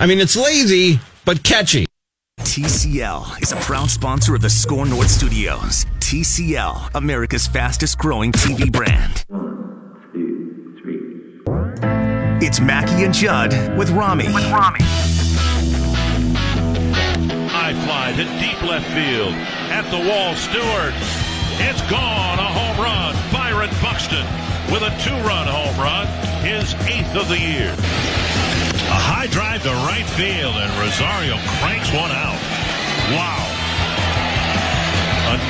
I mean, it's lazy, but catchy. TCL is a proud sponsor of the Score North Studios. TCL, America's fastest growing TV brand. One, two, three. It's Mackey and Judd with Rami. With Rami. High fly to deep left field. At the wall, Stewart. It's gone. A home run. Byron Buxton with a two run home run, his eighth of the year. A high drive to right field, and Rosario cranks one out. Wow.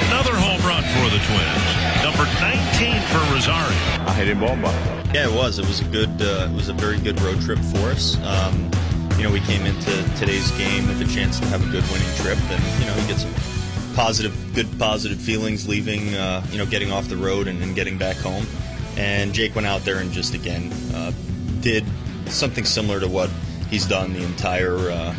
Another home run for the Twins. Number 19 for Rosario. I hit him bomba. Yeah, it was. It was a good. Uh, it was a very good road trip for us. Um, you know, we came into today's game with a chance to have a good winning trip, and you know, get some positive, good positive feelings leaving. Uh, you know, getting off the road and, and, getting back home. And Jake went out there and just again uh, did something similar to what he's done the entire uh,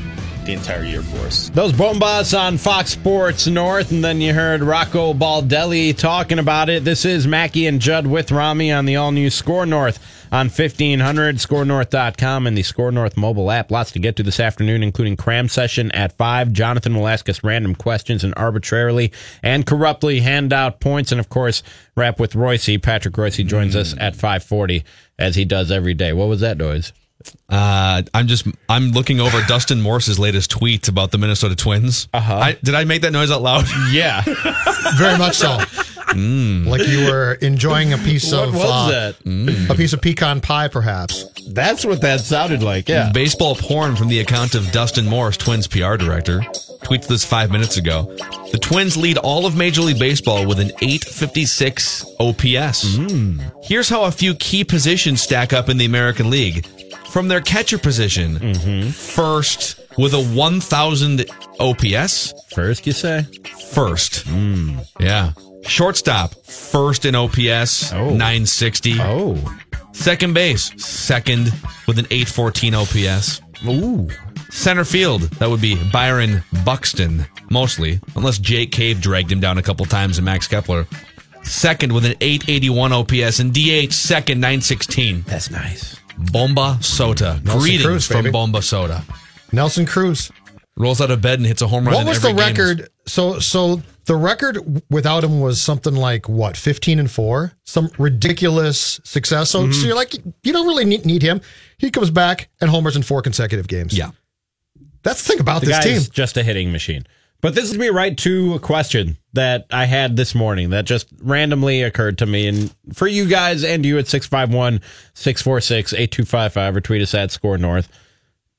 the entire year for us. Those bombas on Fox Sports North, and then you heard Rocco Baldelli talking about it. This is Mackey and Judd with Rami on the all new Score North on 1500, scorenorth.com, and the Score North mobile app. Lots to get to this afternoon, including cram session at 5. Jonathan will ask us random questions and arbitrarily and corruptly hand out points. And, of course, wrap with Royce. Patrick Royce joins mm. us at 540, as he does every day. What was that noise? Uh, I'm just I'm looking over Dustin Morse's latest tweet about the Minnesota Twins. Uh-huh. I, did I make that noise out loud? Yeah, very much so. Mm. Like you were enjoying a piece what of was uh, that? Mm. a piece of pecan pie, perhaps. That's what that sounded like. Yeah, baseball porn from the account of Dustin Morse, Twins PR director, tweets this five minutes ago. The Twins lead all of Major League Baseball with an 856 OPS. Mm. Here's how a few key positions stack up in the American League from their catcher position. Mm-hmm. First with a 1000 OPS. First, you say? First. Mm. Yeah. Shortstop, first in OPS, oh. 960. Oh. Second base, second with an 814 OPS. Ooh. Center field, that would be Byron Buxton, mostly, unless Jake Cave dragged him down a couple times and Max Kepler. Second with an 881 OPS and DH second 916. That's nice. Bomba Sota. Nelson Greetings Cruz, from baby. Bomba Sota. Nelson Cruz. Rolls out of bed and hits a home run. What in was the every game. record? So, so the record without him was something like what, fifteen and four, some ridiculous success. So, Mm-hmm. so you're like, you don't really need, need him. He comes back and homers in four consecutive games. Yeah. that's the thing about The this guy's team. just a hitting machine. But this is me right to a question that I had this morning that just randomly occurred to me. And for you guys and you at 651 646 8255 or tweet us at Score North.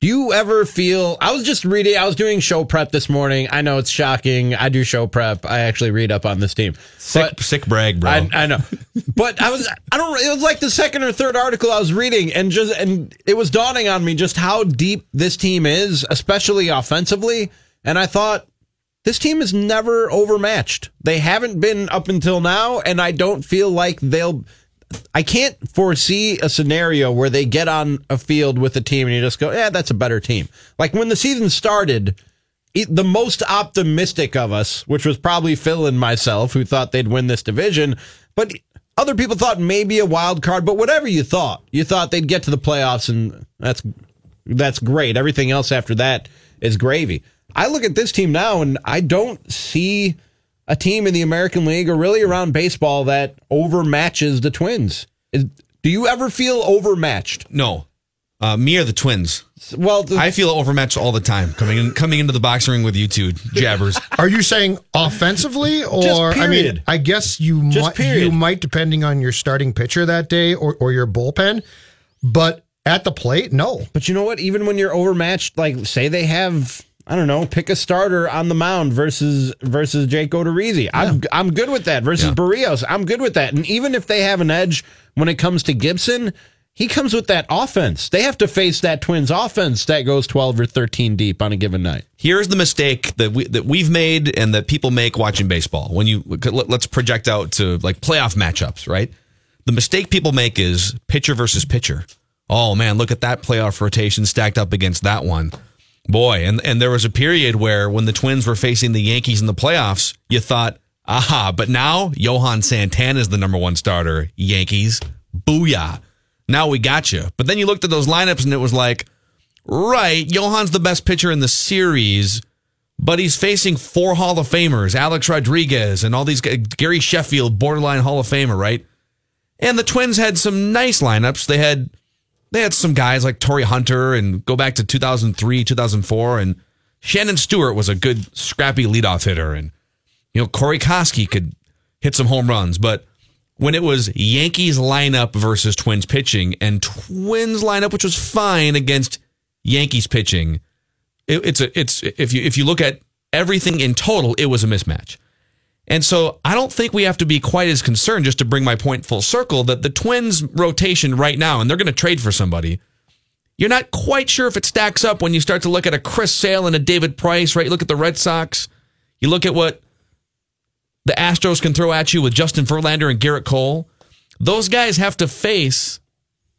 Do you ever feel? I was just reading, I was doing show prep this morning. I know it's shocking. I do show prep. I actually read up on this team. Sick, sick brag, bro. I, I know, but I was I don't. It was like the second or third article I was reading, and just and it was dawning on me just how deep this team is, especially offensively. And I thought this team is never overmatched. They haven't been up until now, and I don't feel like they'll. I can't foresee a scenario where they get on a field with a team and you just go, yeah, that's a better team. Like when the season started, it, the most optimistic of us, which was probably Phil and myself, who thought they'd win this division, but other people thought maybe a wild card. But whatever you thought, you thought they'd get to the playoffs, and that's that's great. Everything else after that is gravy. I look at this team now, and I don't see a team in the American League or really around baseball that overmatches the Twins. Is, do you ever feel overmatched? No. Uh, me or the Twins? Well, the, I feel overmatched all the time coming in, coming into the boxing ring with you two jabbers. Are you saying offensively, or Just I mean. I guess you Just might period. you might depending on your starting pitcher that day or, or your bullpen, but at the plate, no. But you know what? Even when you're overmatched, like say they have, I don't know, pick a starter on the mound versus versus Jake Odorizzi. I'm I'm good with that. Versus Yeah. Berrios, I'm good with that. And even if they have an edge when it comes to Gibson, he comes with that offense. They have to face that Twins offense that goes 12 or 13 deep on a given night. Here's the mistake that we that we've made and that people make watching baseball. When you let's project out to like playoff matchups, right? The mistake people make is pitcher versus pitcher. Oh man, look at that playoff rotation stacked up against that one. Boy, and and there was a period where when the Twins were facing the Yankees in the playoffs, you thought, aha, but now Johan Santana is the number one starter. Yankees, booyah! Now we got you. But then you looked at those lineups and it was like, right, Johan's the best pitcher in the series, but he's facing four Hall of Famers, Alex Rodriguez, and all these Gary Sheffield, borderline Hall of Famer, right? And the Twins had some nice lineups. They had they had some guys like Torii Hunter and go back to 2003, 2004 and Shannon Stewart was a good scrappy leadoff hitter and you know Corey Koskie could hit some home runs, but when it was Yankees lineup versus Twins pitching and Twins lineup which was fine against Yankees pitching, it, it's a it's if you if you look at everything in total, it was a mismatch. And so I don't think we have to be quite as concerned, just to bring my point full circle, that the Twins rotation right now, and they're going to trade for somebody, you're not quite sure if it stacks up when you start to look at a Chris Sale and a David Price, right? You look at the Red Sox, you look at what the Astros can throw at you with Justin Verlander and Gerrit Cole. Those guys have to face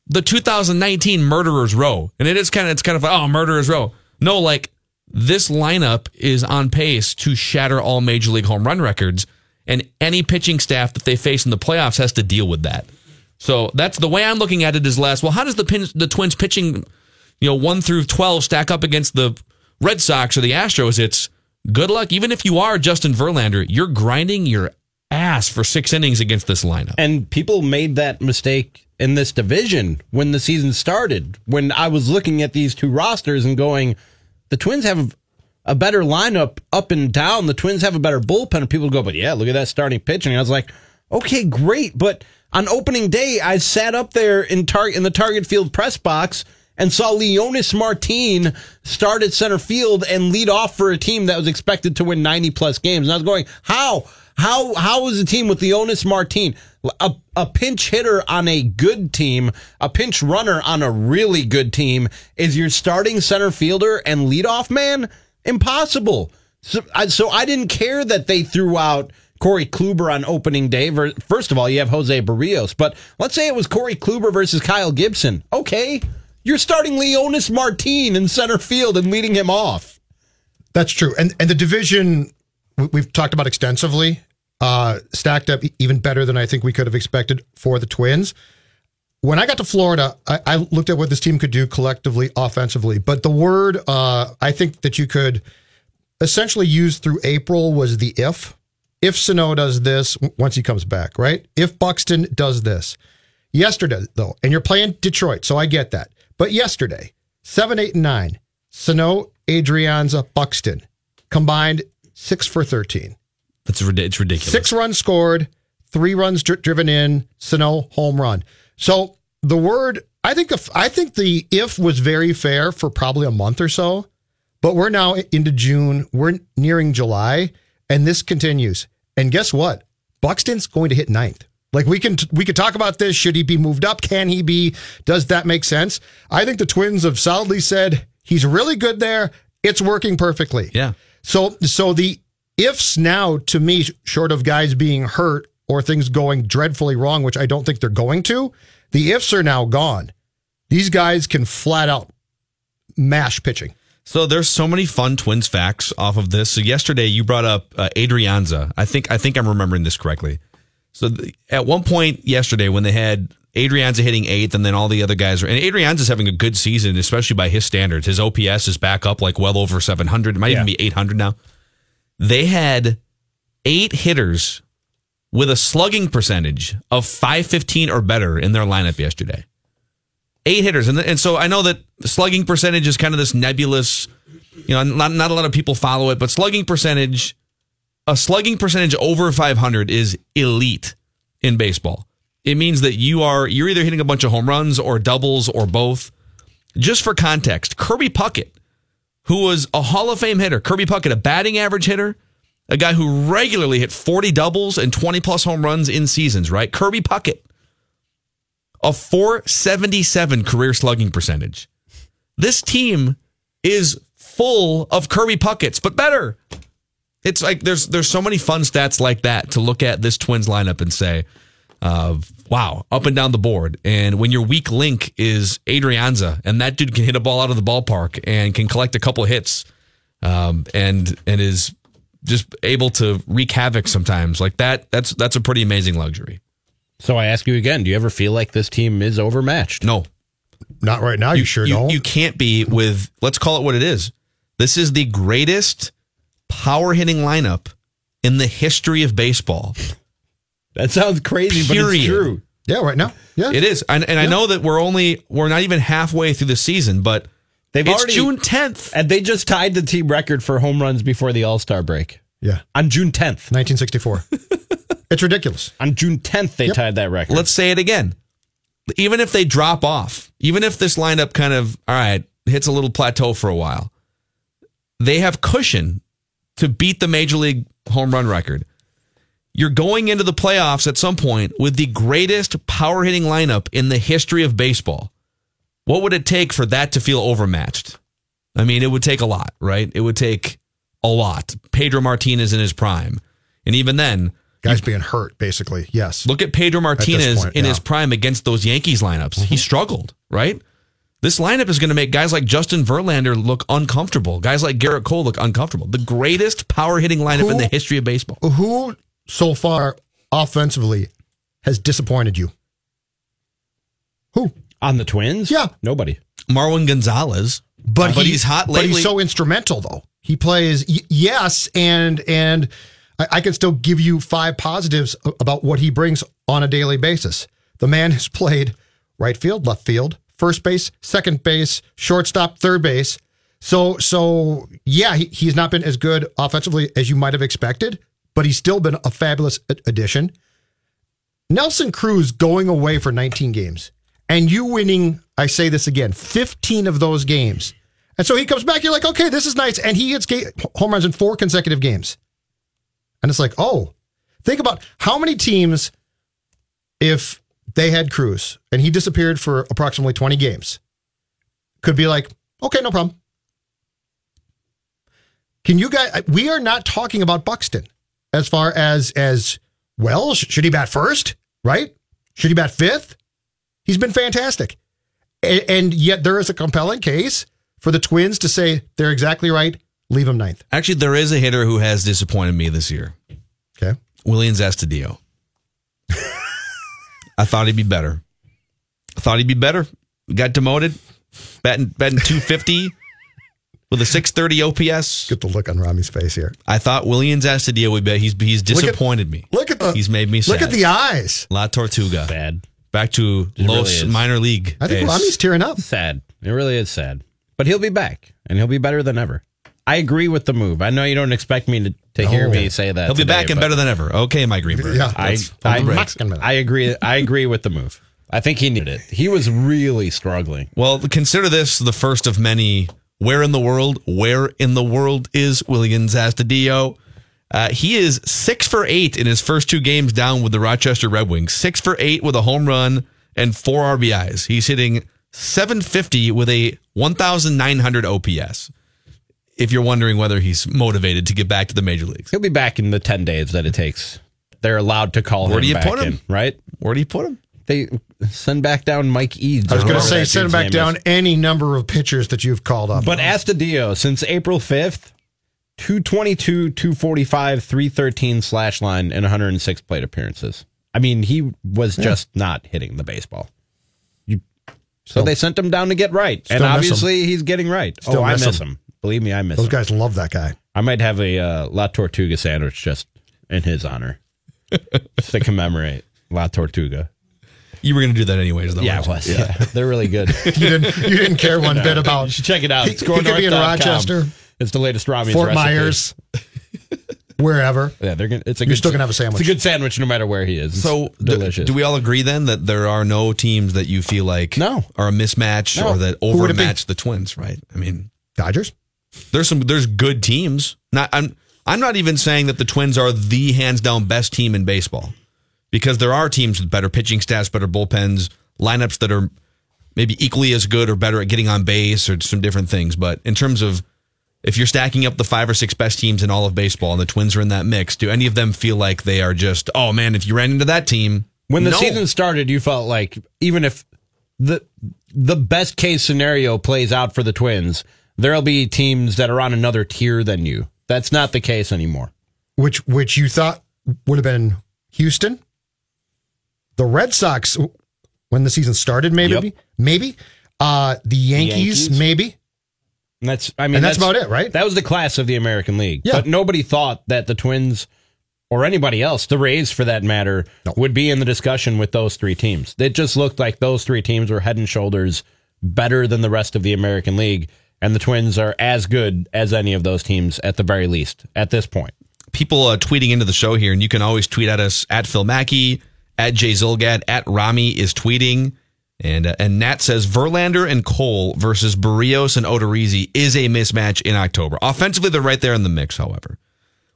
the 2019 Murderers Row. And it is kind of, it's kind of like, oh, Murderers Row. No, like this lineup is on pace to shatter all major league home run records. And any pitching staff that they face in the playoffs has to deal with that. So that's the way I'm looking at it is less. Well, how does the pin, the Twins pitching, you know, one through 12 stack up against the Red Sox or the Astros? It's good luck. Even if you are Justin Verlander, you're grinding your ass for six innings against this lineup. And people made that mistake in this division when the season started. When I was looking at these two rosters and going, the Twins have a better lineup up and down. The Twins have a better bullpen. And people go, but yeah, look at that starting pitching. And I was like, okay, great. But on opening day, I sat up there in tar- in the Target Field press box and saw Leonys Martin start at center field and lead off for a team that was expected to win 90 plus games. And I was going, how? How how is a team with Leonys Martin, a, a pinch hitter on a good team, a pinch runner on a really good team, is your starting center fielder and leadoff man? Impossible. So I, so I didn't care that they threw out Corey Kluber on opening day. First of all, you have Jose Berrios, but let's say it was Corey Kluber versus Kyle Gibson. Okay, you're starting Leonys Martin in center field and leading him off. That's true. And and the division we've talked about extensively, uh, stacked up even better than I think we could have expected for the Twins. When I got to Florida, I, I looked at what this team could do collectively offensively. But the word uh, I think that you could essentially use through April was the if. If Sano does this once he comes back, right? If Buxton does this. Yesterday, though, and you're playing Detroit, so I get that. But yesterday, seven, eight, and nine, Sano, Adrianza, Buxton, combined six for 13. That's it's ridiculous. Six runs scored, three runs dri- driven in, Sano home run. So the word, I think the I think the if was very fair for probably a month or so, but we're now into June, we're nearing July, and this continues. And guess what? Buxton's going to hit ninth. Like we can we could talk about this. Should he be moved up? Can he be? Does that make sense? I think the Twins have solidly said he's really good there. It's working perfectly. Yeah. So so the ifs now to me, short of guys being hurt or things going dreadfully wrong, which I don't think they're going to, the ifs are now gone. These guys can flat out mash pitching. So there's so many fun Twins facts off of this. So yesterday you brought up uh, Adrianza. I think I think I'm remembering this correctly. So the, at one point yesterday when they had Adrianza hitting eighth and then all the other guys are and Adrianza's having a good season, especially by his standards. His OPS is back up like well over 700. It might even be 800 now. They had eight hitters with a slugging percentage of 515 or better in their lineup yesterday. eight hitters, and and so I know that slugging percentage is kind of this nebulous. You know, not not a lot of people follow it, but slugging percentage, a slugging percentage over 500 is elite in baseball. It means that you are you're either hitting a bunch of home runs or doubles or both. Just for context, Kirby Puckett, who was a Hall of Fame hitter, Kirby Puckett, a batting average hitter, a guy who regularly hit 40 doubles and 20 plus home runs in seasons, right? Kirby Puckett, a 477 career slugging percentage. This team is full of Kirby Pucketts, but better. It's like there's there's so many fun stats like that to look at this Twins lineup and say, uh, wow, up and down the board. And when your weak link is Adrianza, and that dude can hit a ball out of the ballpark and can collect a couple hits, um, and and is just able to wreak havoc sometimes like that. That's that's a pretty amazing luxury. So I ask you again: Do you ever feel like this team is overmatched? No, Not right now. You, sure you, don't. you can't be with. Let's call it what it is. This is the greatest power hitting lineup in the history of baseball. That sounds crazy, but it's true. yeah, right now. Yeah. It is, and, and I know that we're only we're not even halfway through the season, but They've it's already June tenth. and they just tied the team record for home runs before the All Star break Yeah. on June 10th. 1964. it's ridiculous. On June 10th, they Yep. tied that record. Let's say it again. Even if they drop off, even if this lineup kind of all right hits a little plateau for a while, they have cushion to beat the major league home run record. You're going into the playoffs at some point with the greatest power hitting lineup in the history of baseball. What would it take for that to feel overmatched? I mean, it would take a lot, right? It would take a lot. Pedro Martinez in his prime. And even then, Guys being hurt, basically. Yes. Look at Pedro Martinez point, in yeah. his prime against those Yankees lineups. He mm-hmm. struggled, right? This lineup is going to make guys like Justin Verlander look uncomfortable. Guys like Gerrit Cole look uncomfortable. The greatest power hitting lineup in the history of baseball. Who so far offensively has disappointed you? Who? on the Twins? Yeah. Nobody. Marwin Gonzalez, But, but he- he's hot But he's so instrumental, though. He plays y- yes, and and I, I can still give you five positives about what he brings on a daily basis. The man has played right field, left field, first base, second base, shortstop, third base. So so yeah, he, he's not been as good offensively as you might have expected, but he's still been a fabulous addition. Nelson Cruz going away for 19 games and you winning, I say this again, 15 of those games. And so he comes back, you're like, okay, this is nice. And he hits ga- home runs in four consecutive games. And it's like, oh, think about how many teams, if they had Cruz and he disappeared for approximately 20 games, could be like, okay, no problem. Can you guys, we are not talking about Buxton as far as, as well, sh- should he bat first, right? Should he bat fifth? He's been fantastic. A- And yet there is a compelling case for the Twins to say they're exactly right. Leave him ninth. Actually, there is a hitter who has disappointed me this year. Okay. Willians Astudillo. I thought he'd be better. I thought he'd be better. Got demoted, batting, batting 250 with a 630 OPS. Get the look on Rami's face here. I thought Willians Astudillo would be. He's he's Look at- disappointed me. Look at the. He's made me sad. Look at the eyes. La Tortuga. Bad. Back to It Los is. minor league. I think days. Rami's tearing up. Sad. It really is sad. But he'll be back, and he'll be better than ever. I agree with the move. I know you don't expect me to, to hear No. me say that. He'll be back and better than ever. Okay, my Greenberg. Yeah. I, Let's I. I agree. I agree with the move. I think he needed it. He was really struggling. Well, consider this the first of many. Where in the world? Where in the world is Willians Astudillo? Uh, he is six for eight in his first two games down with the Rochester Red Wings. Six for eight with a home run and four RBIs. He's hitting 750 with a 1,900 OPS. If you're wondering whether he's motivated to get back to the major leagues, He'll be back in the ten days that it takes. They're allowed to call Where him do you back put him? in, right? where do you put him? They send back down Mike Eads. I was going to say send back down is. any number of pitchers that you've called up. But Astudillo, since April 5th, 222, 245, 313 slash line, and 106 plate appearances. I mean, he was just not hitting the baseball. You, so they sent him down to get right. And miss obviously, he's getting right. Still oh, I miss miss him. him. Believe me, I miss him. those him. guys love that guy. I might have a uh, La Tortuga sandwich just in his honor to commemorate La Tortuga. You were going to do that anyways, though. Yeah, it weren't was. you? Yeah. they're really good. You didn't. You didn't care one bit about. You should check it out. He, he could be in ScoreNorth.com. Rochester, It's the latest Rami's Fort recipe. Myers, wherever. Yeah, they're gonna, it's a You're good, still gonna have a sandwich. It's a good sandwich no matter where he is. It's So, delicious. Do, we all agree then that there are no teams that you feel like No. are a mismatch No. or that Who would it be? overmatch the Twins? Right? I mean, Dodgers. there's some there's good teams. Not I'm I'm not even saying that the Twins are the hands down best team in baseball because there are teams with better pitching stats, better bullpens, lineups that are maybe equally as good or better at getting on base or some different things. But in terms of if you're stacking up the five or six best teams in all of baseball and the Twins are in that mix, do any of them feel like they are just oh man, if you ran into that team when the No. season started, you felt like even if the the best case scenario plays out for the Twins, there'll be teams that are on another tier than you. That's not the case anymore. which which you thought would have been Houston, the Red Sox when the season started, maybe, Yep. maybe, uh, the Yankees, Yankees. maybe. And that's I mean And that's about it, right? That was the class of the American League. Yeah. But nobody thought that the Twins or anybody else, the Rays for that matter, No. would be in the discussion with those three teams. It just looked like those three teams were head and shoulders better than the rest of the American League. And the Twins are as good as any of those teams at the very least at this point. people uh, tweeting into the show here, and you can always tweet at us at Phil Mackey, at Jay Zulgad, at Rami is tweeting. And uh, and Nat says Verlander and Cole versus Berrios and Odorizzi is a mismatch in October. Offensively, they're right there in the mix, however.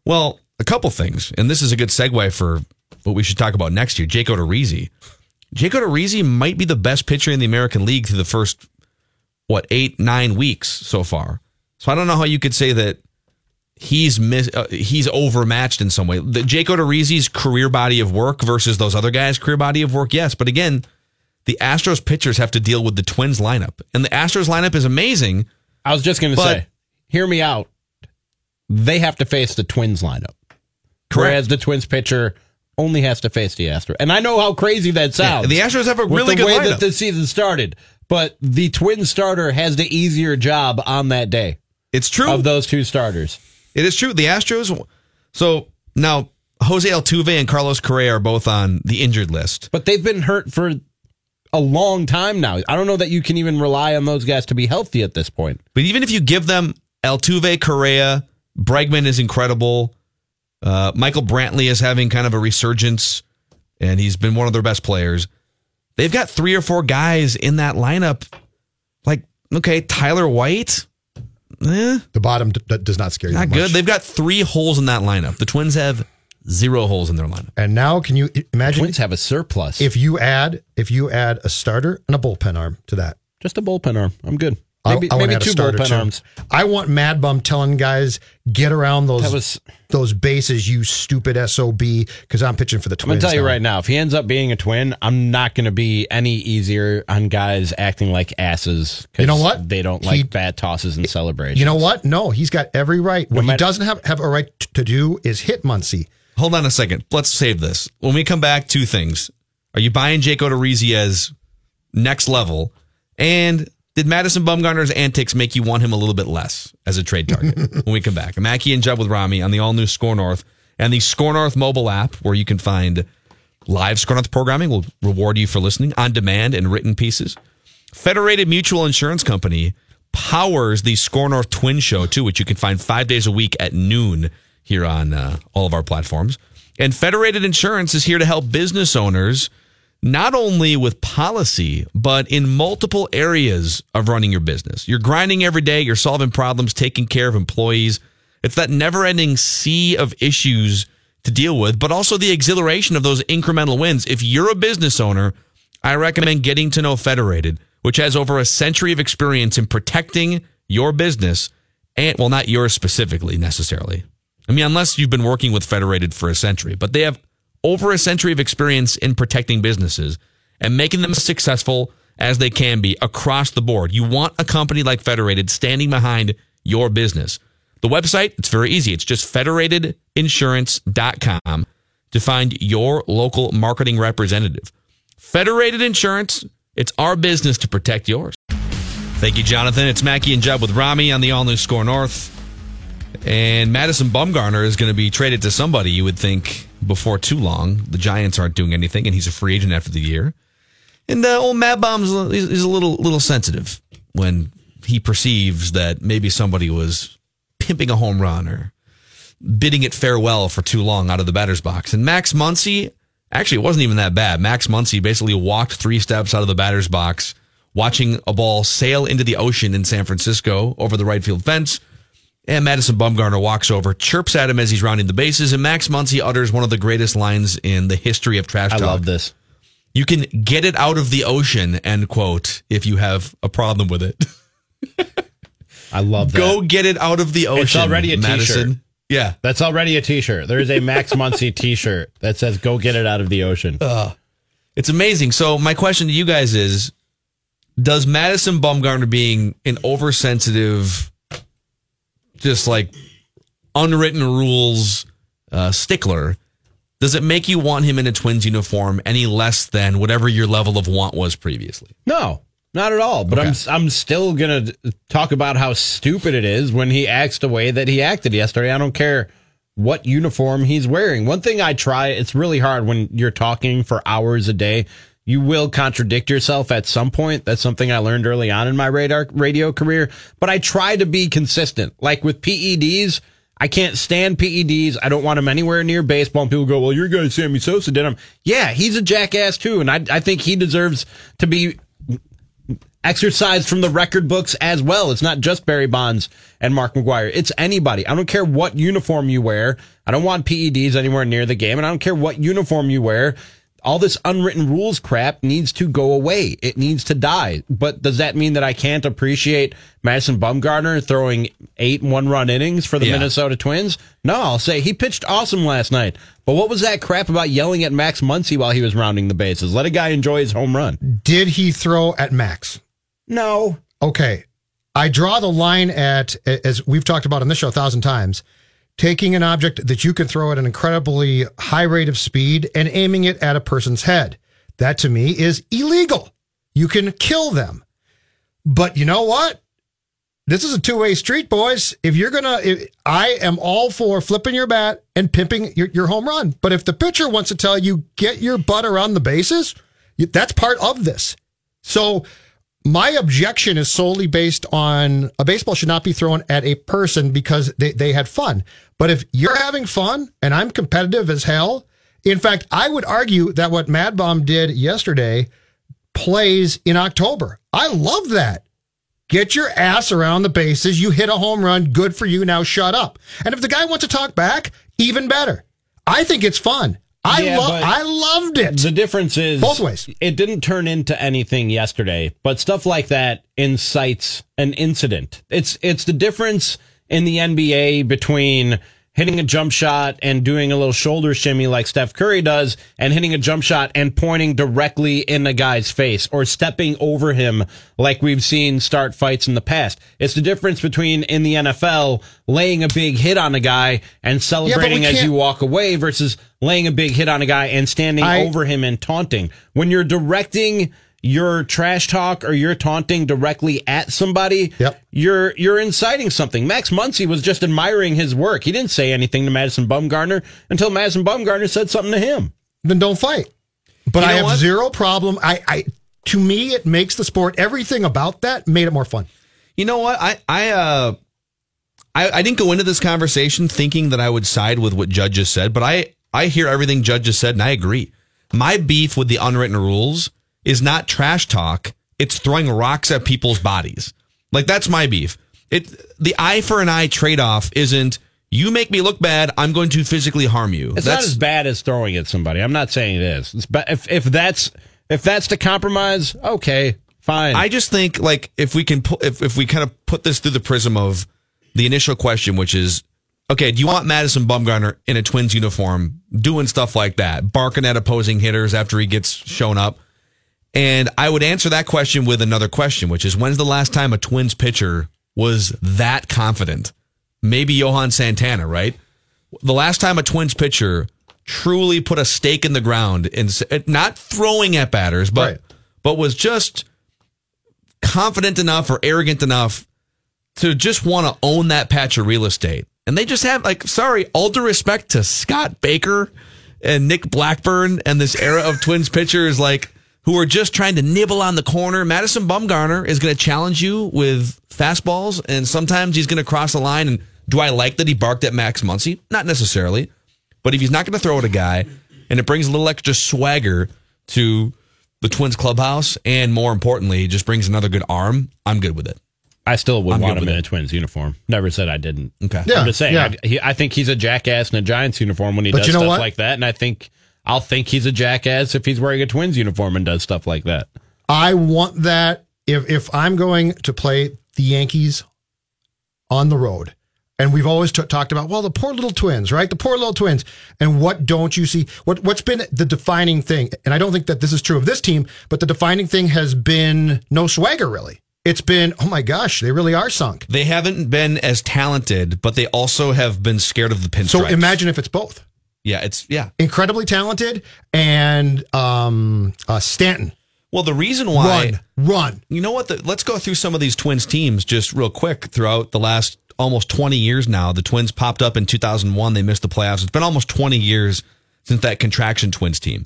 Well, a couple things, and this is a good segue for what we should talk about next year. Jake Odorizzi. Jake Odorizzi might be the best pitcher in the American League through the first, what, eight, nine weeks so far. So I don't know how you could say that he's mis- uh, he's overmatched in some way. The Jake Odorizzi's career body of work versus those other guys' career body of work, yes. But again, the Astros pitchers have to deal with the Twins lineup, and the Astros lineup is amazing. I was just going to say, hear me out. They have to face the Twins lineup. Whereas the Twins pitcher only has to face the Astros. And I know how crazy that sounds. the Astros have a with really the good way lineup. that the season started. But the Twin starter has the easier job on that day It's true. of those two starters. It is true. The Astros. So now Jose Altuve and Carlos Correa are both on the injured list. But they've been hurt for a long time now. I don't know that you can even rely on those guys to be healthy at this point. But even if you give them Altuve, Correa, Bregman is incredible. Uh, Michael Brantley is having kind of a resurgence, and he's been one of their best players. They've got three or four guys in that lineup. Like, okay, Tyler White, eh, The bottom d- that does not scare you. not that good. much. They've got three holes in that lineup. The Twins have zero holes in their lineup. And now, can you i- imagine Twins have a surplus. if you add if you add a starter and a bullpen arm to that? Just a bullpen arm. I'm good. I- Maybe, I wanna maybe two bullpen too. arms. I want Mad Bum telling guys get around those That was- those bases, you stupid sob, because I'm pitching for the twins. I'm gonna tell you now. right now, if he ends up being a twin, I'm not gonna be any easier on guys acting like asses. 'cause You know what? They don't He- like bad tosses and celebrations. You know what? No, he's got every right. What he matter- doesn't have have a right to do is hit Muncy. Hold on a second. Let's save this. When we come back, two things. Are you buying Jake Odorizzi as next level? And did Madison Bumgarner's antics make you want him a little bit less as a trade target when we come back? Mackey and Judd with Rami on the all new Score North and the Score North mobile app where you can find live Score North programming. We'll reward you for listening on demand and written pieces. Federated Mutual Insurance Company powers the Score North Twin Show too, which you can find five days a week at noon here on uh, all of our platforms. And Federated Insurance is here to help business owners not only with policy, but in multiple areas of running your business. You're grinding every day, you're solving problems, taking care of employees. It's that never ending sea of issues to deal with, but also the exhilaration of those incremental wins. If you're a business owner, I recommend getting to know Federated, which has over a century of experience in protecting your business and, well, not yours specifically necessarily. I mean, unless you've been working with Federated for a century, but they have over a century of experience in protecting businesses and making them as successful as they can be across the board. You want a company like Federated standing behind your business. The website, it's very easy. It's just federatedinsurance.com to find your local marketing representative. Federated Insurance, it's our business to protect yours. Thank you, Jonathan. It's Mackey and Judd with Rami on the All New Score North. And Madison Bumgarner is going to be traded to somebody you would think before too long. The Giants aren't doing anything, and he's a free agent after the year. And uh, old Mad Bum's he's a little little sensitive when he perceives that maybe somebody was pimping a home run or bidding it farewell for too long out of the batter's box. And Max Muncy, actually, it wasn't even that bad. Max Muncy basically walked three steps out of the batter's box, watching a ball sail into the ocean in San Francisco over the right field fence. And Madison Bumgarner walks over, chirps at him as he's rounding the bases, and Max Muncy utters one of the greatest lines in the history of trash talk. I talk. love this. You can get it out of the ocean, end quote, if you have a problem with it. I love that. Go get it out of the ocean. It's already a Madison. t-shirt. Yeah. That's already a t-shirt. There is a Max Muncy t-shirt that says "Go get it out of the ocean." Uh, it's amazing. So my question to you guys is: Does Madison Bumgarner being an oversensitive, just like unwritten rules uh, stickler, does it make you want him in a Twins uniform any less than whatever your level of want was previously? No, not at all. But I'm I'm still gonna talk about how stupid it is when he acts the way that he acted yesterday. I don't care what uniform he's wearing. One thing I try, it's really hard when you're talking for hours a day. You will contradict yourself at some point. That's something I learned early on in my radar radio career. But I try to be consistent. Like with PEDs, I can't stand PEDs. I don't want them anywhere near baseball. And people go, well, your guy Sammy Sosa did them. Yeah, he's a jackass too. And I, I think he deserves to be exercised from the record books as well. It's not just Barry Bonds and Mark McGwire. It's anybody. I don't care what uniform you wear. I don't want PEDs anywhere near the game. And I don't care what uniform you wear. All this unwritten rules crap needs to go away. It needs to die. But does that mean that I can't appreciate Madison Bumgarner throwing eight one run innings for the Yeah. Minnesota Twins? No, I'll say he pitched awesome last night. But what was that crap about yelling at Max Muncy while he was rounding the bases? Let a guy enjoy his home run. Did he throw at max? No. Okay. I draw the line at, as we've talked about on this show a thousand times, taking an object that you can throw at an incredibly high rate of speed and aiming it at a person's head. That to me is illegal. You can kill them. But you know what? This is a two way street, boys. If you're going to, I am all for flipping your bat and pimping your, your home run. But if the pitcher wants to tell you, get your butt around the bases, that's part of this. So my objection is solely based on a baseball should not be thrown at a person because they, they had fun. But if you're having fun and I'm competitive as hell, in fact, I would argue that what Mad Bum did yesterday plays in October. I love that. Get your ass around the bases. You hit a home run. Good for you. Now shut up. And if the guy wants to talk back, even better. I think it's fun. I Yeah, love. but I loved it. The difference is Both ways. It didn't turn into anything yesterday, but stuff like that incites an incident. It's it's the difference in the NBA between hitting a jump shot and doing a little shoulder shimmy like Steph Curry does and hitting a jump shot and pointing directly in a guy's face or stepping over him like we've seen start fights in the past. It's the difference between in the NFL laying a big hit on a guy and celebrating as you walk away versus laying a big hit on a guy and standing I- over him and taunting. When you're directing your trash talk or you're taunting directly at somebody, Yep. you're you're inciting something. Max Muncy was just admiring his work. He didn't say anything to Madison Bumgarner until Madison Bumgarner said something to him. then don't fight. But You I have what? zero problem. I, I, to me, it makes the sport. Everything about that made it more fun. You know what? I I uh I, I didn't go into this conversation thinking that I would side with what Judge just said, but I I hear everything Judge just said and I agree. My beef with the unwritten rules is not trash talk; it's throwing rocks at people's bodies. Like that's my beef. It the eye for an eye trade off isn't you make me look bad, I'm going to physically harm you. It's that's not as bad as throwing at somebody. I'm not saying it is. It's ba- if if that's if that's the compromise, okay, fine. I just think like if we can put if, if we kind of put this through the prism of the initial question, which is, okay, do you want Madison Bumgarner in a Twins uniform doing stuff like that, barking at opposing hitters after he gets shown up? And I would answer that question with another question, which is when's the last time a Twins pitcher was that confident? Maybe Johan Santana, right? The last time a Twins pitcher truly put a stake in the ground and eh, not throwing at batters, but Right. but was just confident enough or arrogant enough to just want to own that patch of real estate. And they just have like, sorry, all due respect to Scott Baker and Nick Blackburn and this era of Twins pitchers, like who are just trying to nibble on the corner. Madison Bumgarner is going to challenge you with fastballs, and sometimes he's going to cross the line. And do I like that he barked at Max Muncy? Not necessarily, but if he's not going to throw at a guy, and it brings a little extra swagger to the Twins clubhouse, and more importantly, just brings another good arm, I'm good with it. I still would I'm want him in it. a Twins uniform. Never said I didn't. Okay. Yeah, I'm just saying. yeah. I, he, I think he's a jackass in a Giants uniform when he But does you know stuff what? like that, and I think I'll think he's a jackass if he's wearing a Twins uniform and does stuff like that. I want that if if I'm going to play the Yankees on the road, and we've always t- talked about well the poor little Twins, right? The poor little Twins, and what don't you see? What what's been the defining thing? And I don't think that this is true of this team, but the defining thing has been no swagger. Really, it's been oh my gosh, they really are sunk. They haven't been as talented, but they also have been scared of the pinstripes. So imagine if it's both. Yeah, it's yeah. Incredibly talented and um, uh, Stanton. Well, the reason why Run, run. You know what? The, let's go through some of these Twins teams just real quick. Throughout the last almost 20 years now, the Twins popped up in 2001. They missed the playoffs. It's been almost 20 years since that contraction Twins team.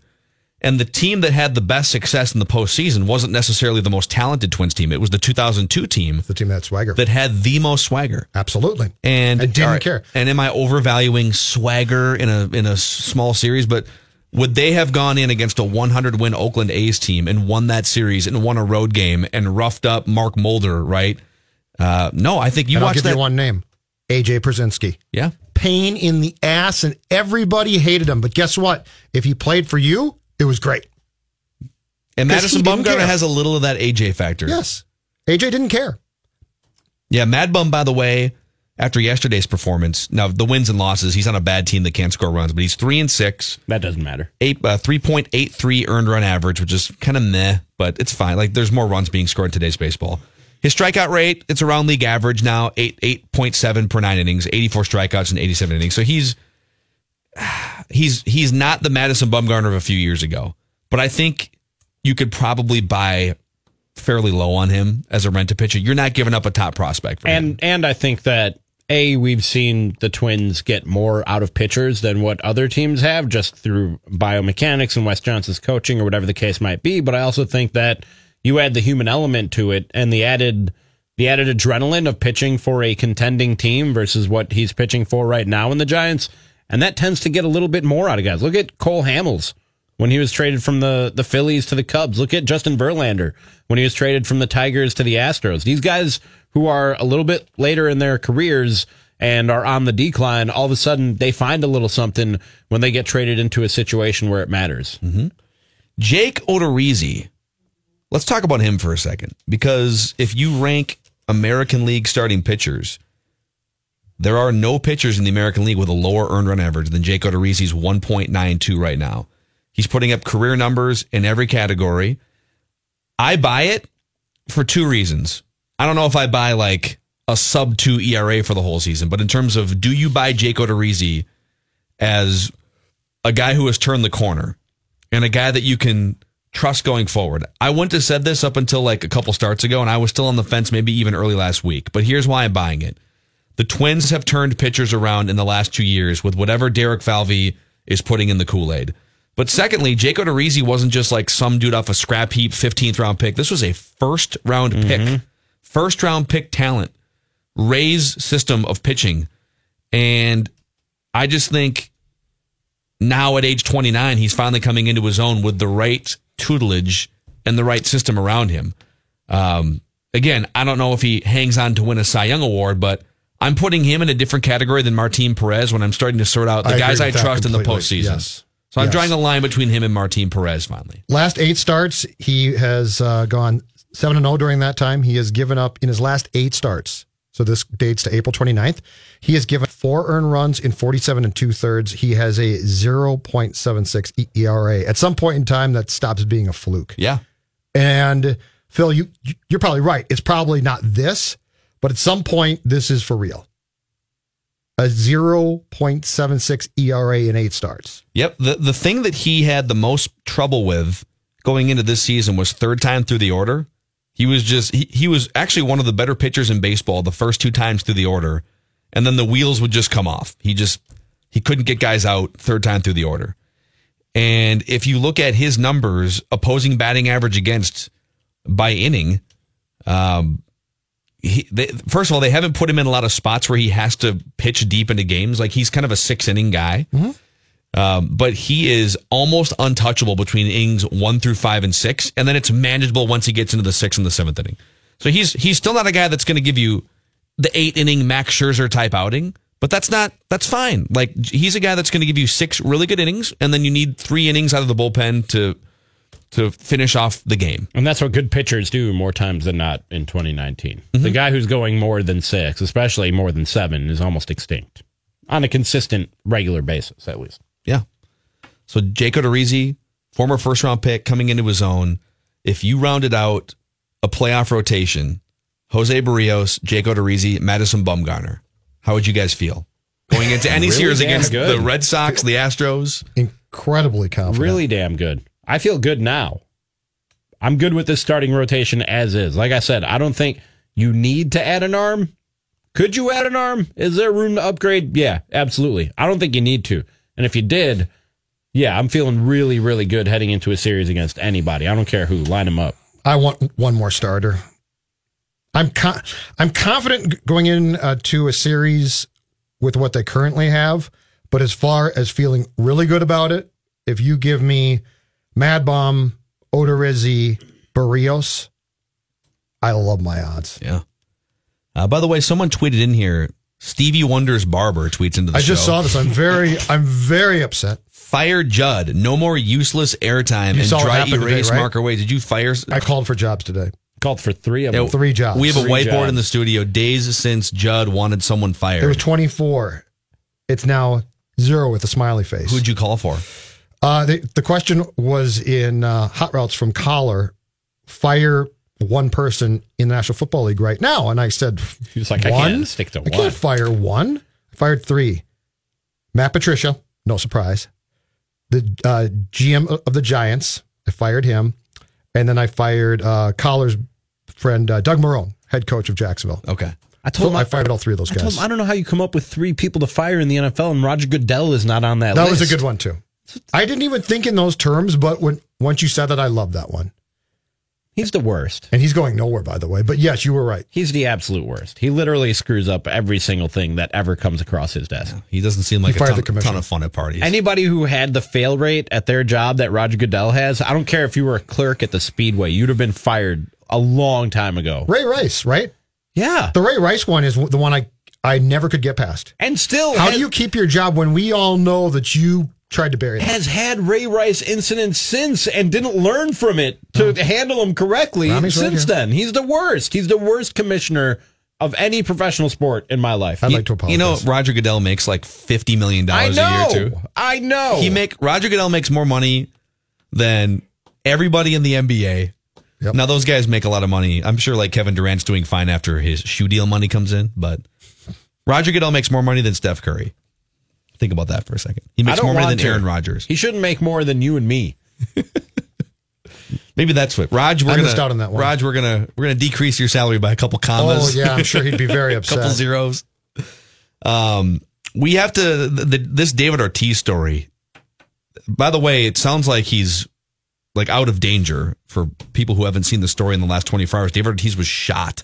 And the team that had the best success in the postseason wasn't necessarily the most talented Twins team. It was the 2002 team The team that swagger. that had the most swagger. Absolutely. And, And didn't right, care. And am I overvaluing swagger in a in a small series? But would they have gone in against a 100 win Oakland A's team and won that series and won a road game and roughed up Mark Mulder? Right? Uh, no, I think you and I'll give that. you one name. AJ Pierzynski. Yeah, Pain in the ass, and everybody hated him. But guess what? If he played for you, it was great. And Madison he didn't Bumgarner has a little of that AJ factor. Yes. AJ didn't care. Yeah, Mad Bum, by the way, after yesterday's performance, now the wins and losses, he's on a bad team that can't score runs, but he's three and six. That doesn't matter. eight uh, three point eight three earned run average, which is kind of meh, but it's fine. Like there's more runs being scored in today's baseball. His strikeout rate, it's around league average now, eight eight point seven per nine innings, eighty four strikeouts in eighty seven innings. So he's he's he's not the Madison Bumgarner of a few years ago, but I think you could probably buy fairly low on him as a rent a pitcher. You're not giving up a top prospect for him. And and I think that a we've seen the Twins get more out of pitchers than what other teams have, just through biomechanics and Wes Johnson's coaching or whatever the case might be. But I also think that you add the human element to it and the added the added adrenaline of pitching for a contending team versus what he's pitching for right now in the Giants, and that tends to get a little bit more out of guys. Look at Cole Hamels when he was traded from the, the Phillies to the Cubs. Look at Justin Verlander when he was traded from the Tigers to the Astros. These guys who are a little bit later in their careers and are on the decline, all of a sudden they find a little something when they get traded into a situation where it matters. Mm-hmm. Jake Odorizzi. Let's talk about him for a second because if you rank American League starting pitchers, there are no pitchers in the American League with a lower earned run average than Jake Odorizzi's 1.92 right now. He's putting up career numbers in every category. I buy it for two reasons. I don't know if I buy like a sub two ERA for the whole season, but in terms of do you buy Jake Odorizzi as a guy who has turned the corner and a guy that you can trust going forward. I wouldn't have said this up until like a couple starts ago, and I was still on the fence maybe even early last week. But here's why I'm buying it. The Twins have turned pitchers around in the last two years with whatever Derek Falvey is putting in the Kool-Aid. But secondly, Jacob Odorizzi wasn't just like some dude off a scrap heap 15th round pick. This was a first round pick, first round pick talent, Ray's system of pitching. And I just think now at age 29, he's finally coming into his own with the right tutelage and the right system around him. Um, again, I don't know if he hangs on to win a Cy Young award, but I'm putting him in a different category than Martin Perez when I'm starting to sort out the I guys I trust in the postseason. Yes. So I'm Yes. drawing a line between him and Martin Perez finally. Last eight starts, he has uh, gone 7 and 0 during that time. He has given up in his last eight starts. So this dates to April 29th. He has given four earned runs in 47 and two thirds. He has a 0.76 E- ERA. At some point in time, that stops being a fluke. Yeah. And Phil, you you're probably right. It's probably not this, but at some point, this is for real. A 0.76 ERA in eight starts. Yep. The the thing that he had the most trouble with going into this season was third time through the order. He was just he, he was actually one of the better pitchers in baseball the first two times through the order. And then the wheels would just come off. He just he couldn't get guys out third time through the order. And if you look at his numbers, opposing batting average against by inning, um, he, they, first of all, they haven't put him in a lot of spots where he has to pitch deep into games. Like he's kind of a six inning guy. Um, but he is almost untouchable between innings one through five and six, and then it's manageable once he gets into the sixth and the seventh inning. So he's he's still not a guy that's going to give you the eight inning Max Scherzer type outing, but that's not that's fine. Like he's a guy that's going to give you six really good innings, and then you need three innings out of the bullpen to to finish off the game. And that's what good pitchers do more times than not in 2019. The mm-hmm. guy who's going more than six, especially more than seven, is almost extinct on a consistent, regular basis, at least. Yeah. So Jake Odorizzi, former first round pick coming into his own. If you rounded out a playoff rotation, Jose Berrios, Jake Odorizzi, Madison Bumgarner, how would you guys feel going into any Really series against good. the Red Sox, the Astros? Incredibly confident. Really damn good. I feel good now. I'm good with this starting rotation as is. Like I said, I don't think you need to add an arm. Could you add an arm? Is there room to upgrade? Yeah, absolutely. I don't think you need to. And if you did, yeah, I'm feeling really, really good heading into a series against anybody. I don't care who. Line them up. I want one more starter. I'm con- I'm confident going in uh, to a series with what they currently have, but as far as feeling really good about it, if you give me Mad Bum, Odorizzi, Berrios, I love my odds. Yeah. Uh, by the way, someone tweeted in here. Stevie Wonder's barber tweets into the I show. I just saw this. I'm very I'm very upset. Fire Judd. No more useless airtime and saw dry happened today, erase right? marker away. Did you fire? I called for jobs today. Called for three of Yeah. Three jobs. We have a whiteboard jobs. in the studio. Days since Judd wanted someone fired. There was 24. It's now zero with a smiley face. Who'd you call for? Uh, the, the question was in uh, Hot Routes from Collar, fire one person in the National Football League right now. And I said, He was like, I one? can't stick to I one. can't fire one. I fired three. Matt Patricia, no surprise. The uh, GM of the Giants, I fired him. And then I fired uh, Collar's friend, uh, Doug Marrone, head coach of Jacksonville. Okay. I told him I fired all three of those I told guys. him I don't know how you come up with three people to fire in the NFL, and Roger Goodell is not on that. That list. was a good one too. I didn't even think in those terms, but when once you said that, I love that one. He's the worst. And he's going nowhere, by the way. But yes, you were right. He's the absolute worst. He literally screws up every single thing that ever comes across his desk. He doesn't seem like He a ton, the ton of fun at parties. Anybody who had the fail rate at their job that Roger Goodell has, I don't care if you were a clerk at the Speedway, you'd have been fired a long time ago. Ray Rice, right? Yeah. The Ray Rice one is the one I I never could get past. And still How has, do you keep your job when we all know that you tried to bury that? has had Ray Rice incidents since and didn't learn from it to oh. handle them correctly Rami's since here. then. He's the worst. He's the worst commissioner of any professional sport in my life. I'd like to apologize. you know, Roger Goodell makes like fifty million I dollars know. a year too. I know. He make Roger Goodell makes more money than everybody in the NBA. Yep. Now those guys make a lot of money. I'm sure like Kevin Durant's doing fine after his shoe deal money comes in, but Roger Goodell makes more money than Steph Curry. Think about that for a second. He I makes more money than to. Aaron Rodgers. He shouldn't make more than you and me. Maybe that's what Raj. We're I gonna missed out on that one. Raj, we're gonna we're gonna decrease your salary by a couple commas. Oh commas. yeah, I'm sure he'd be very upset. a couple zeros. Um, we have to the, the, this David Ortiz story. By the way, it sounds like he's like out of danger for people who haven't seen the story in the last 24 hours. David Ortiz was shot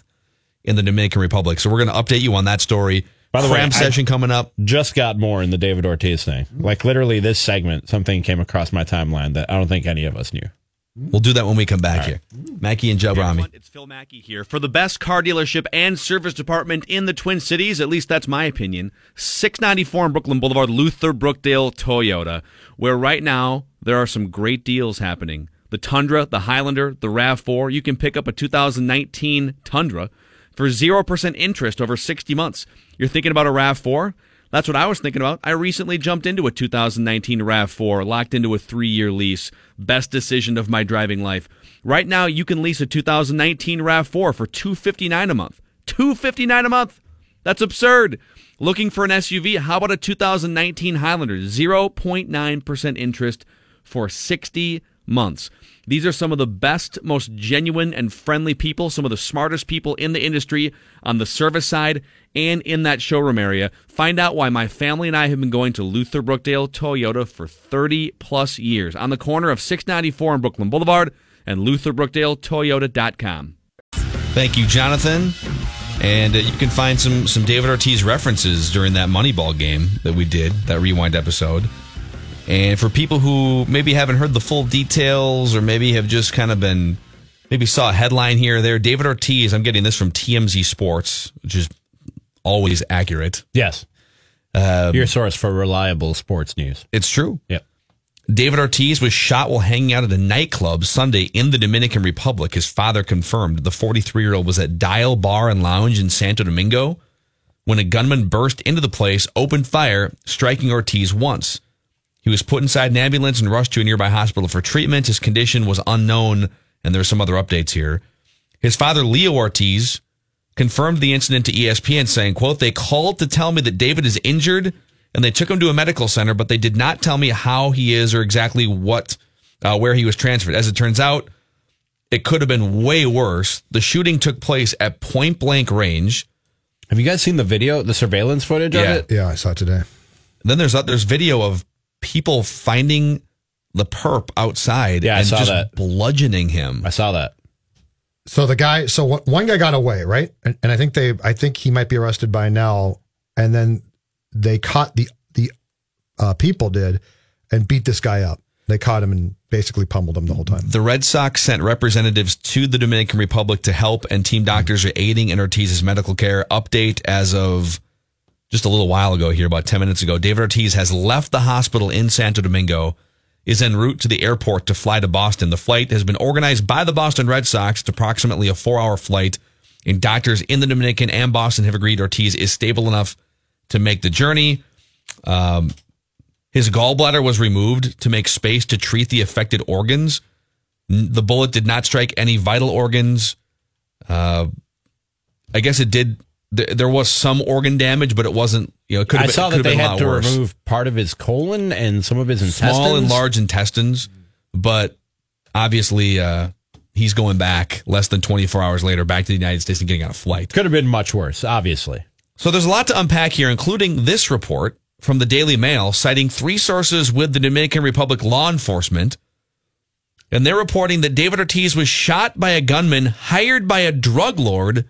in the Dominican Republic, so we're going to update you on that story. By the way, Cram I- session coming up. Just got more in the David Ortiz thing. Like literally this segment, something came across my timeline that I don't think any of us knew. We'll do that when we come back here. Mackey and Joe Rami. It's Phil Mackey here for the best car dealership and service department in the Twin Cities. At least that's my opinion. 694 on Brooklyn Boulevard, Luther Brookdale Toyota, where right now there are some great deals happening. The Tundra, the Highlander, the RAV4. You can pick up a 2019 Tundra for 0% interest over 60 months. You're thinking about a RAV4? That's what I was thinking about. I recently jumped into a 2019 RAV4, locked into a three year lease. Best decision of my driving life. Right now, you can lease a 2019 RAV4 for 259 a month. 259 a month. That's absurd. Looking for an SUV? How about a 2019 Highlander? 0.9% interest for 60 months. These are some of the best, most genuine and friendly people, some of the smartest people in the industry on the service side and in that showroom area. Find out why my family and I have been going to Luther Brookdale Toyota for 30 plus years on the corner of 694 and Brooklyn Boulevard and LutherBrookdaleToyota.com. Thank you, Jonathan. And uh, you can find some some David Ortiz references during that Moneyball game that we did, that rewind episode. And for people who maybe haven't heard the full details or maybe have just kind of been, maybe saw a headline here or there, David Ortiz, I'm getting this from TMZ Sports, which is always accurate. Yes. Um, Your source for reliable sports news. It's true. Yep. David Ortiz was shot while hanging out at a nightclub Sunday in the Dominican Republic. His father confirmed the 43 year old was at Dial Bar and Lounge in Santo Domingo when a gunman burst into the place, opened fire, striking Ortiz once. He was put inside an ambulance and rushed to a nearby hospital for treatment. His condition was unknown, and there are some other updates here. His father, Leo Ortiz, confirmed the incident to ESPN, saying, quote, they called to tell me that David is injured and they took him to a medical center, but they did not tell me how he is or exactly what, uh, where he was transferred. As it turns out, it could have been way worse. The shooting took place at point blank range. Have you guys seen the video, the surveillance footage Yeah. of it? Yeah, I saw it today. Then there's there's video of people finding the perp outside Yeah, I and saw just that. bludgeoning him. I saw that. So the guy, so one- one guy got away, right? And, and I think they, I think he might be arrested by now. And then they caught the the uh, people did and beat this guy up. They caught him and basically pummeled him the whole time. The Red Sox sent representatives to the Dominican Republic to help, and team doctors are aiding in Ortiz's medical care. Update as of just a little while ago here, about 10 minutes ago. David Ortiz has left the hospital in Santo Domingo, is en route to the airport to fly to Boston. The flight has been organized by the Boston Red Sox. It's approximately a four hour flight, and doctors in the Dominican and Boston have agreed Ortiz is stable enough to make the journey. Um, his gallbladder was removed to make space to treat the affected organs. The bullet did not strike any vital organs. Uh, I guess it did. Th- There was some organ damage, but it wasn't. You know, it could I have been, saw could that they had to worse. remove part of his colon and some of his intestines. Small and large intestines, but obviously uh, he's going back less than 24 hours later back to the United States and getting on a flight. Could have been much worse, obviously. So there's a lot to unpack here, including this report from the Daily Mail citing three sources with the Dominican Republic law enforcement. And they're reporting that David Ortiz was shot by a gunman hired by a drug lord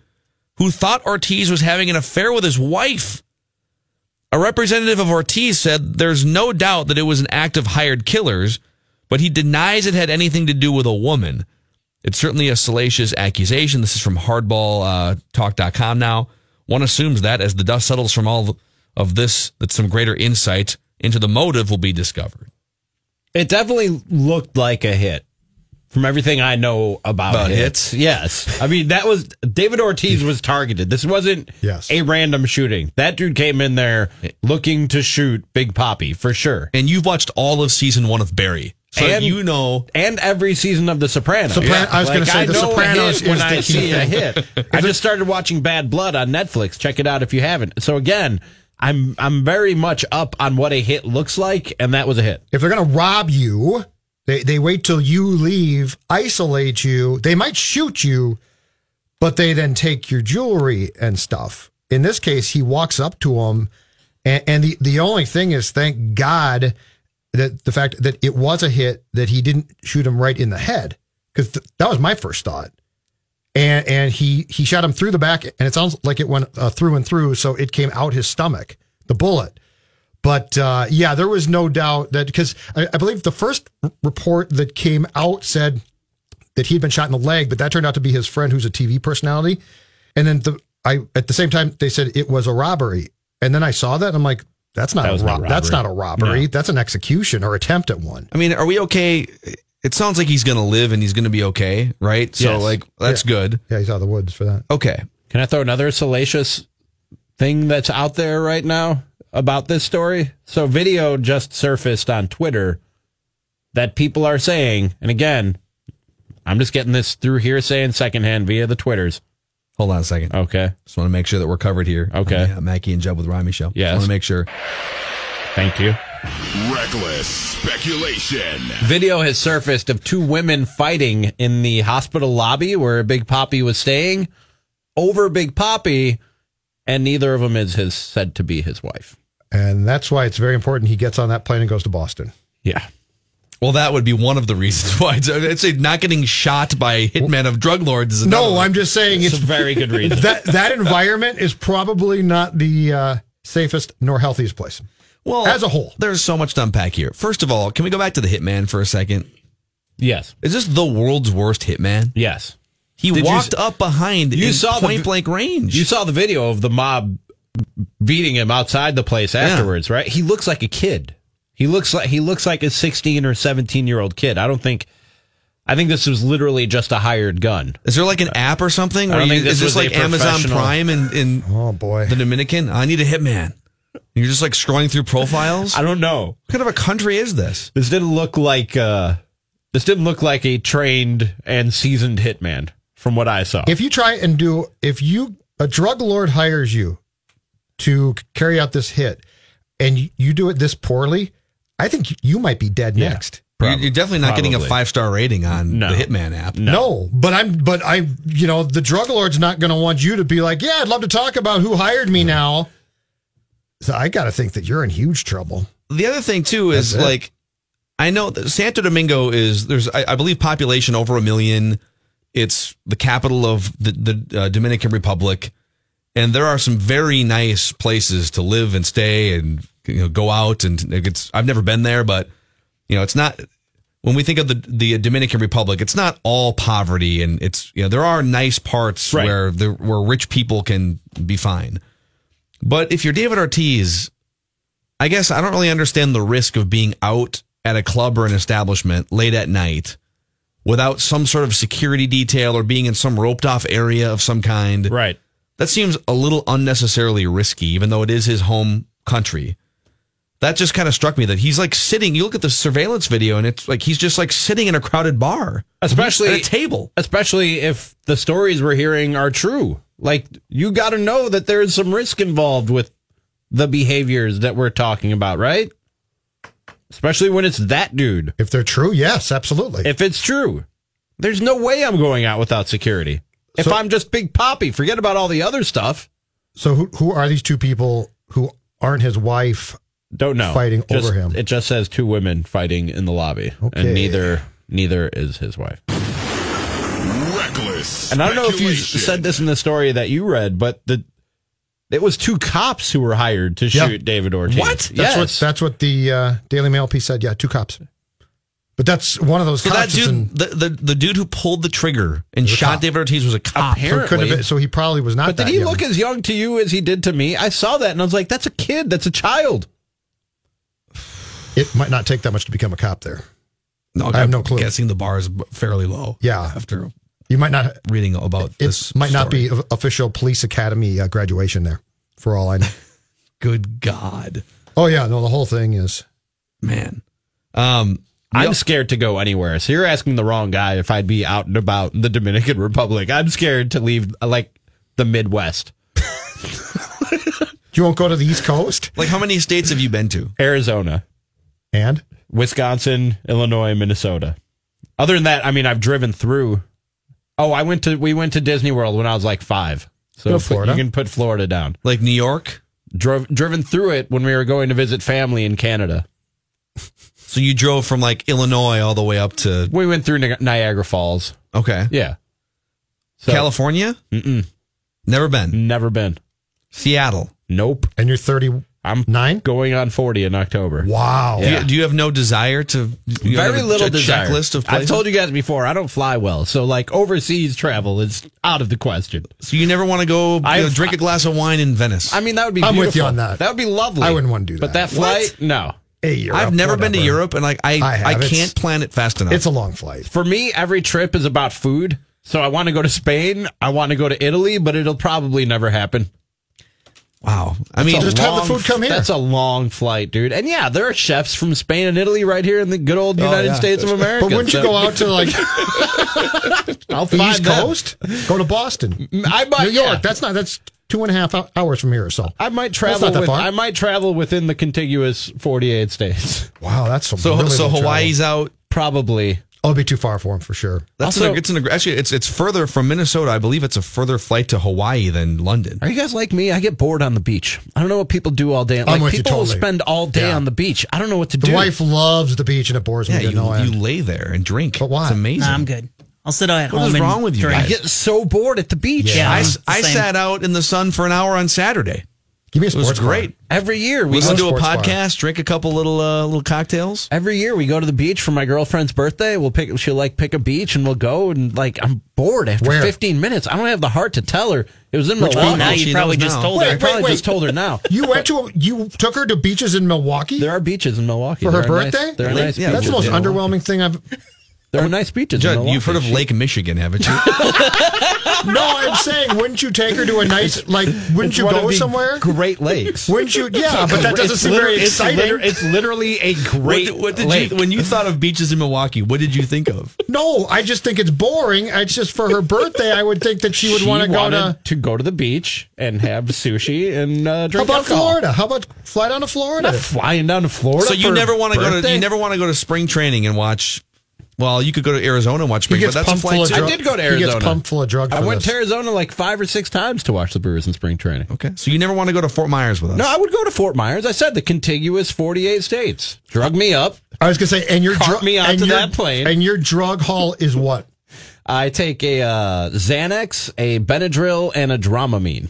who thought Ortiz was having an affair with his wife. A representative of Ortiz said there's no doubt that it was an act of hired killers, but he denies it had anything to do with a woman. It's certainly a salacious accusation. This is from hardballtalk.com uh, now. One assumes that as the dust settles from all of this, that some greater insight into the motive will be discovered. It definitely looked like a hit from everything I know about, About hits. Yes. I mean, that was David Ortiz was targeted. This wasn't Yes. a random shooting. That dude came in there looking to shoot Big Poppy for sure. And you've watched all of season one of Barry. So And- you know And every season of The Sopranos. Sopran- I was gonna say The know a Sopranos hit when is I see a hit. I just started watching Bad Blood on Netflix. Check it out if you haven't. So again, I'm I'm very much up on what a hit looks like, and that was a hit. If they're going to rob you, they, they wait till you leave, isolate you. They might shoot you, but they then take your jewelry and stuff. In this case, he walks up to him, and, and the, the only thing is, thank God that the fact that it was a hit, that he didn't shoot him right in the head, because th- that was my first thought. And and he he shot him through the back, and it sounds like it went uh, through and through, so it came out his stomach, the bullet. But uh, yeah, there was no doubt that because I, I believe the first report that came out said that he'd been shot in the leg, but that turned out to be his friend who's a TV personality. And then the I at the same time they said it was a robbery, and then I saw that and I'm like, that's not That a was not rob- that's not a robbery. No. That's an execution or attempt at one. I mean, are we okay? It sounds like he's going to live and he's going to be okay, right? So, Yes. like, that's good. Yeah, he's out of the woods for that. Okay. Can I throw another salacious thing that's out there right now about this story? So, video just surfaced on Twitter that people are saying, and again, I'm just getting this through hearsay and secondhand via the Twitters. Hold on a second. Okay. Just want to make sure that we're covered here. Okay. on the, uh, Mackey and Jeb with Rami show. Yes. want to make sure. Thank you. Reckless speculation. Video has surfaced of two women fighting in the hospital lobby where Big Poppy was staying over Big Poppy, and neither of them is his said to be his wife. And that's why it's very important he gets on that plane and goes to Boston. Yeah. Well, that would be one of the reasons why. It's, I'd say not getting shot by a hitman of drug lords is No, one. I'm just saying it's It's a very good reason. that that environment is probably not the uh, safest nor healthiest place. well as a whole. There's so much to unpack here. First of all, can we go back to the hitman for a second? yes. Is this the world's worst hitman? Yes. He Did walked s- up behind You in saw the point vi- blank range. You saw the video of the mob beating him outside the place afterwards, right? He looks like a kid. He looks like he looks like a 16 or 17 year old kid. I don't think I think this was literally just a hired gun. Is there like an app or something? I Where don't you, think this is this was a like Amazon professional- Prime in, in Oh boy. the Dominican? I need a hitman. You're just like scrolling through profiles. I don't know. what kind of a country is this? This didn't look like uh this didn't look like a trained and seasoned hitman from what I saw. If you try and do, if you a drug lord hires you to carry out this hit, and you, you do it this poorly, I think you might be dead Yeah. next. You're, you're definitely not getting a five star rating on No. the Hitman app. No. but I'm, but I, you know, the drug lord's not going to want you to be like, yeah, I'd love to talk about who hired me now. So I got to think that you're in huge trouble. The other thing too is like, I know that Santo Domingo is there's I, I believe population over a million. It's the capital of the, the uh, Dominican Republic, and there are some very nice places to live and stay and you know go out and it's I've never been there, but you know it's not when we think of the the Dominican Republic, it's not all poverty and it's you know there are nice parts Right. where the where rich people can be fine. But if you're David Ortiz, I guess I don't really understand the risk of being out at a club or an establishment late at night without some sort of security detail or being in some roped off area of some kind. right. That seems a little unnecessarily risky, even though it is his home country. That just kind of struck me that he's like sitting. You look at the surveillance video, and it's like he's just like sitting in a crowded bar, Especially at a table. especially if the stories we're hearing are true. Like you got to know that there's some risk involved with the behaviors that we're talking about, right? Especially when it's that dude. If they're true, yes, absolutely. If it's true, there's no way I'm going out without security. If So- I'm just Big Poppy, forget about all the other stuff. so who, who are these two people who aren't his wife? Don't know. Fighting Just- over him. It just says two women fighting in the lobby, Okay. and neither neither is his wife. Reckless. And I don't know if you said this in the story that you read, but the it was two cops who were hired to Yeah. shoot David Ortiz. What? That's Yes. what that's what the uh, Daily Mail piece said. Yeah, two cops. But that's one of those So cops. that that's in- the, the the dude who pulled the trigger and shot cop. David Ortiz was a cop. so, it couldn't have been, so he probably was not. But did he young. look as young to you as he did to me? I saw that and I was like, that's a kid. That's a child. It might not take that much to become a cop there. No, I have I'm no clue. Guessing the bar is fairly low. Yeah. After You might not. reading about It this, might not be official police academy uh, graduation there. For all I know. Good God, oh yeah, no. The whole thing is. man. Um, I'm scared to go anywhere. So you're asking the wrong guy if I'd be out and about in the Dominican Republic. I'm scared to leave uh, like the Midwest. You won't go to the East Coast like how many states have you been to? Arizona, and Wisconsin, Illinois, Minnesota. Other than that, I mean, I've driven through. Oh, I went to we went to Disney World when I was like five. So Go Florida. you can put Florida down. Like New York. Drove driven through it when we were going to visit family in Canada. So you drove from like Illinois all the way up to We went through Ni- Niagara Falls. okay Yeah, so, California. Mm-mm, Never been. never been. Seattle. Nope. and you're 39. I'm nine going on forty in October. Wow. Do, you, do you have no desire to? Very a- little a desire. checklist of I've told you guys before, I don't fly well, so like overseas travel is out of the question. So you never want to go you know, I've- drink a glass of wine in Venice? I mean, that would be. I'm with you on that. That would be lovely. I wouldn't wanna do that. But that. that flight, no. Hey, Europe, I've never been to. Europe, and like I, I I, can't plan it fast enough. It's a long flight. For me, every trip is about food. So I want to go to Spain. I want to go to Italy, but it'll probably never happen. Wow. I mean, Just have the food come here. That's a long flight, dude. And yeah, there are chefs from Spain and Italy right here in the good old oh, United Oh, yeah. States of America. But wouldn't you go out to like I'll the East. Coast? Go to Boston, I might, New York. yeah. That's not. That's two and a half hours from here so. I might travel. With. I might travel within the contiguous 48 states. Wow, that's So really so Hawaii's out. Probably. Oh, it'd be too far for him for sure. That's Also- an, it's an, actually it's it's further from Minnesota. I believe it's a further flight to Hawaii than London. Are you guys like me? I get bored on the beach. I don't know what people do all day. Like with you people will totally. spend all day Yeah. on the beach. I don't know what to The do. wife loves the beach and it bores me Yeah, to you, no you lay there and drink. But why? It's amazing. Nah, I'm good. I'll sit at What home is and wrong with you drink. I guys? get so bored at the beach. Yeah. I, I'm s- I the same. sat out in the sun for an hour on Saturday. Give me a It was sports bar. great. Every year we Listen go, to a sports bar. podcast, drink a couple little uh, little cocktails. every year we go to the beach for my girlfriend's birthday. We'll pick. She'll like pick a beach and we'll go and like I'm bored after Where? 15 minutes. I don't have the heart to tell her it was in Well, Milwaukee. now she you probably just now. told Wait, her. I probably wait. just told her now. You went to a, you took her to beaches in Milwaukee There are beaches in Milwaukee for her There are nice- birthday. there are nice. Yeah, That's the most in underwhelming thing I've. There are nice beaches. in Judd, Milwaukee. you've heard of Lake Michigan, haven't you? No, I'm saying, wouldn't you take her to a nice like? Wouldn't It's you one of go the somewhere? Great Lakes. Wouldn't you? Yeah, but that doesn't seem liter- very it's exciting. liter- It's literally a what great did, what did lake. you when you thought of beaches in Milwaukee? What did you think of? no, I just think it's boring. It's just for her birthday. I would think that she would She want to go wanted to. to go to the beach and have sushi and uh, How drink about alcohol. Florida? How about fly down to Florida? Not flying down to Florida. So you for never want to go to birthday? you never want to go to spring training and watch. Well, you could go to Arizona and watch He spring, but that's a flight too. drugs. I did go to He Arizona. gets pumped full of drugs. I went this. to Arizona like five or six times to watch the Brewers in spring training. Okay, so you never want to go to Fort Myers with us. No, I would go to Fort Myers. I said the contiguous 48 states. Drug me up. I was gonna say, and your drug me and onto your- that plane. and your drug haul is what? I take a uh, Xanax, a Benadryl, and a Dramamine.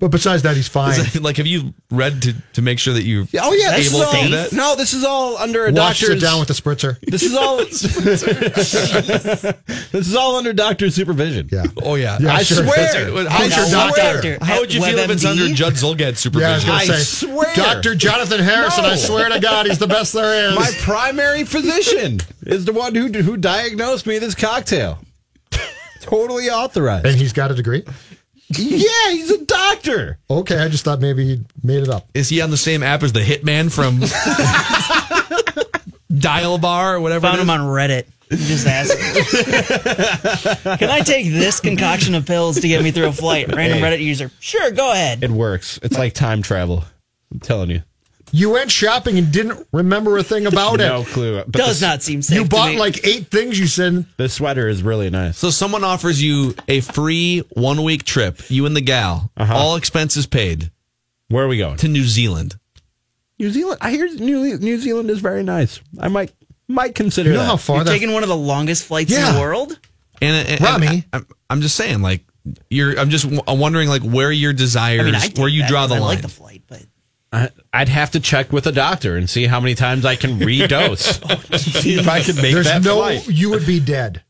But besides that, he's fine. Is it- like, have you read to, to make sure that you? Oh yeah, That's this is all, that? No, this is all under a Wash doctor's. it down with the spritzer. This is all. this is all under doctor's supervision. Yeah. Oh yeah, Yeah, I sure. swear. That's- How How's your feel- doctor? How would you feel if it's under Judd Zulgad's Yeah, I was supervision? gonna I say, swear. Dr. Jonathan Harrison. I swear to God, he's the best there is. My primary physician is the one who who diagnosed me this cocktail. totally authorized. and he's got a degree. Yeah, he's a doctor. Okay, I just thought maybe he made it up. Is he on the same app as the Hitman from Dial Bar or whatever? Found it him is? on Reddit. Just asked. Can I take this concoction of pills to get me through a flight? Random Reddit user. Sure, go ahead. It works. It's like time travel. I'm telling you. You went shopping and didn't remember a thing about no it. No clue. But Does the, not seem safe. You to bought me. like eight things. You said The sweater is really nice. So someone offers you a free one week trip, you and the gal, Uh-huh. all expenses paid Where are we going? to New Zealand. New Zealand. I hear New New Zealand is very nice. I might might consider you know that. how far You're that. taking one of the longest flights in the world. And, and, and Rami. I, am just saying, like you're. I'm just w- I'm wondering, like where your desires, I mean, I where you that draw 'cause the I line. like the flight, but I, I'd have to check with a doctor and see how many times I can redose. Oh, see if I can make There's that no. flight. You would be dead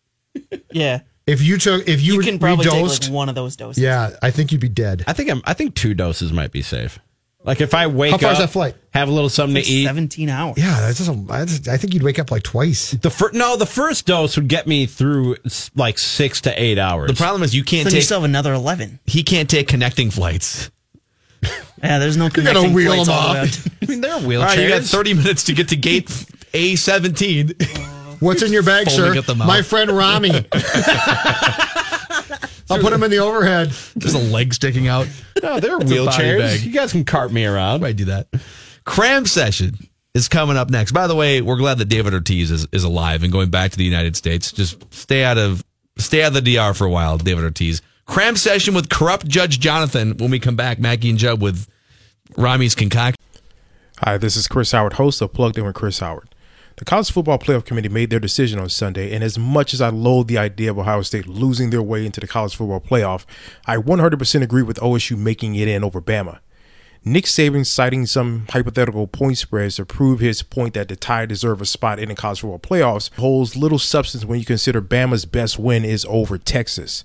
yeah, if you took. If you, you were can probably redosed. take like one of those doses. yeah, I think you'd be dead. I think I'm. I think two doses might be safe. Like if I wake How far up, is that flight? have a little something Like to eat. Seventeen hours. Yeah, that's just a, I just- I think you'd wake up like twice. The fir- no, the first dose would get me through like six to eight hours. the problem is you can't then you take. still have another eleven. he can't take connecting flights. Yeah, there's no You gotta connecting wheel flights them all the way off. I mean, they're All right, you got 30 minutes to get to gate A17. What's in your bag, Foaming sir? at the mouth. My friend Rami. I'll put him in the overhead. There's a leg sticking out. no, they're It's a body wheelchairs. bag. You guys can cart me around. I do that. Cram session is coming up next. By the way, we're glad that David Ortiz is, is alive and going back to the United States. Just stay out of stay out of the DR for a while, David Ortiz. Cram session with corrupt Judge Jonathan when we come back. Mackey and Judd with Rami's concoction. Hi, this is Chris Howard, host of Plugged In with Chris Howard. The College Football Playoff Committee made their decision on Sunday, and as much as I loathe the idea of Ohio State losing their way into the College Football Playoff, I 100% agree with OSU making it in over Bama. Nick Saban citing some hypothetical point spreads to prove his point that the Tide deserve a spot in the college football playoffs holds little substance when you consider Bama's best win is over Texas.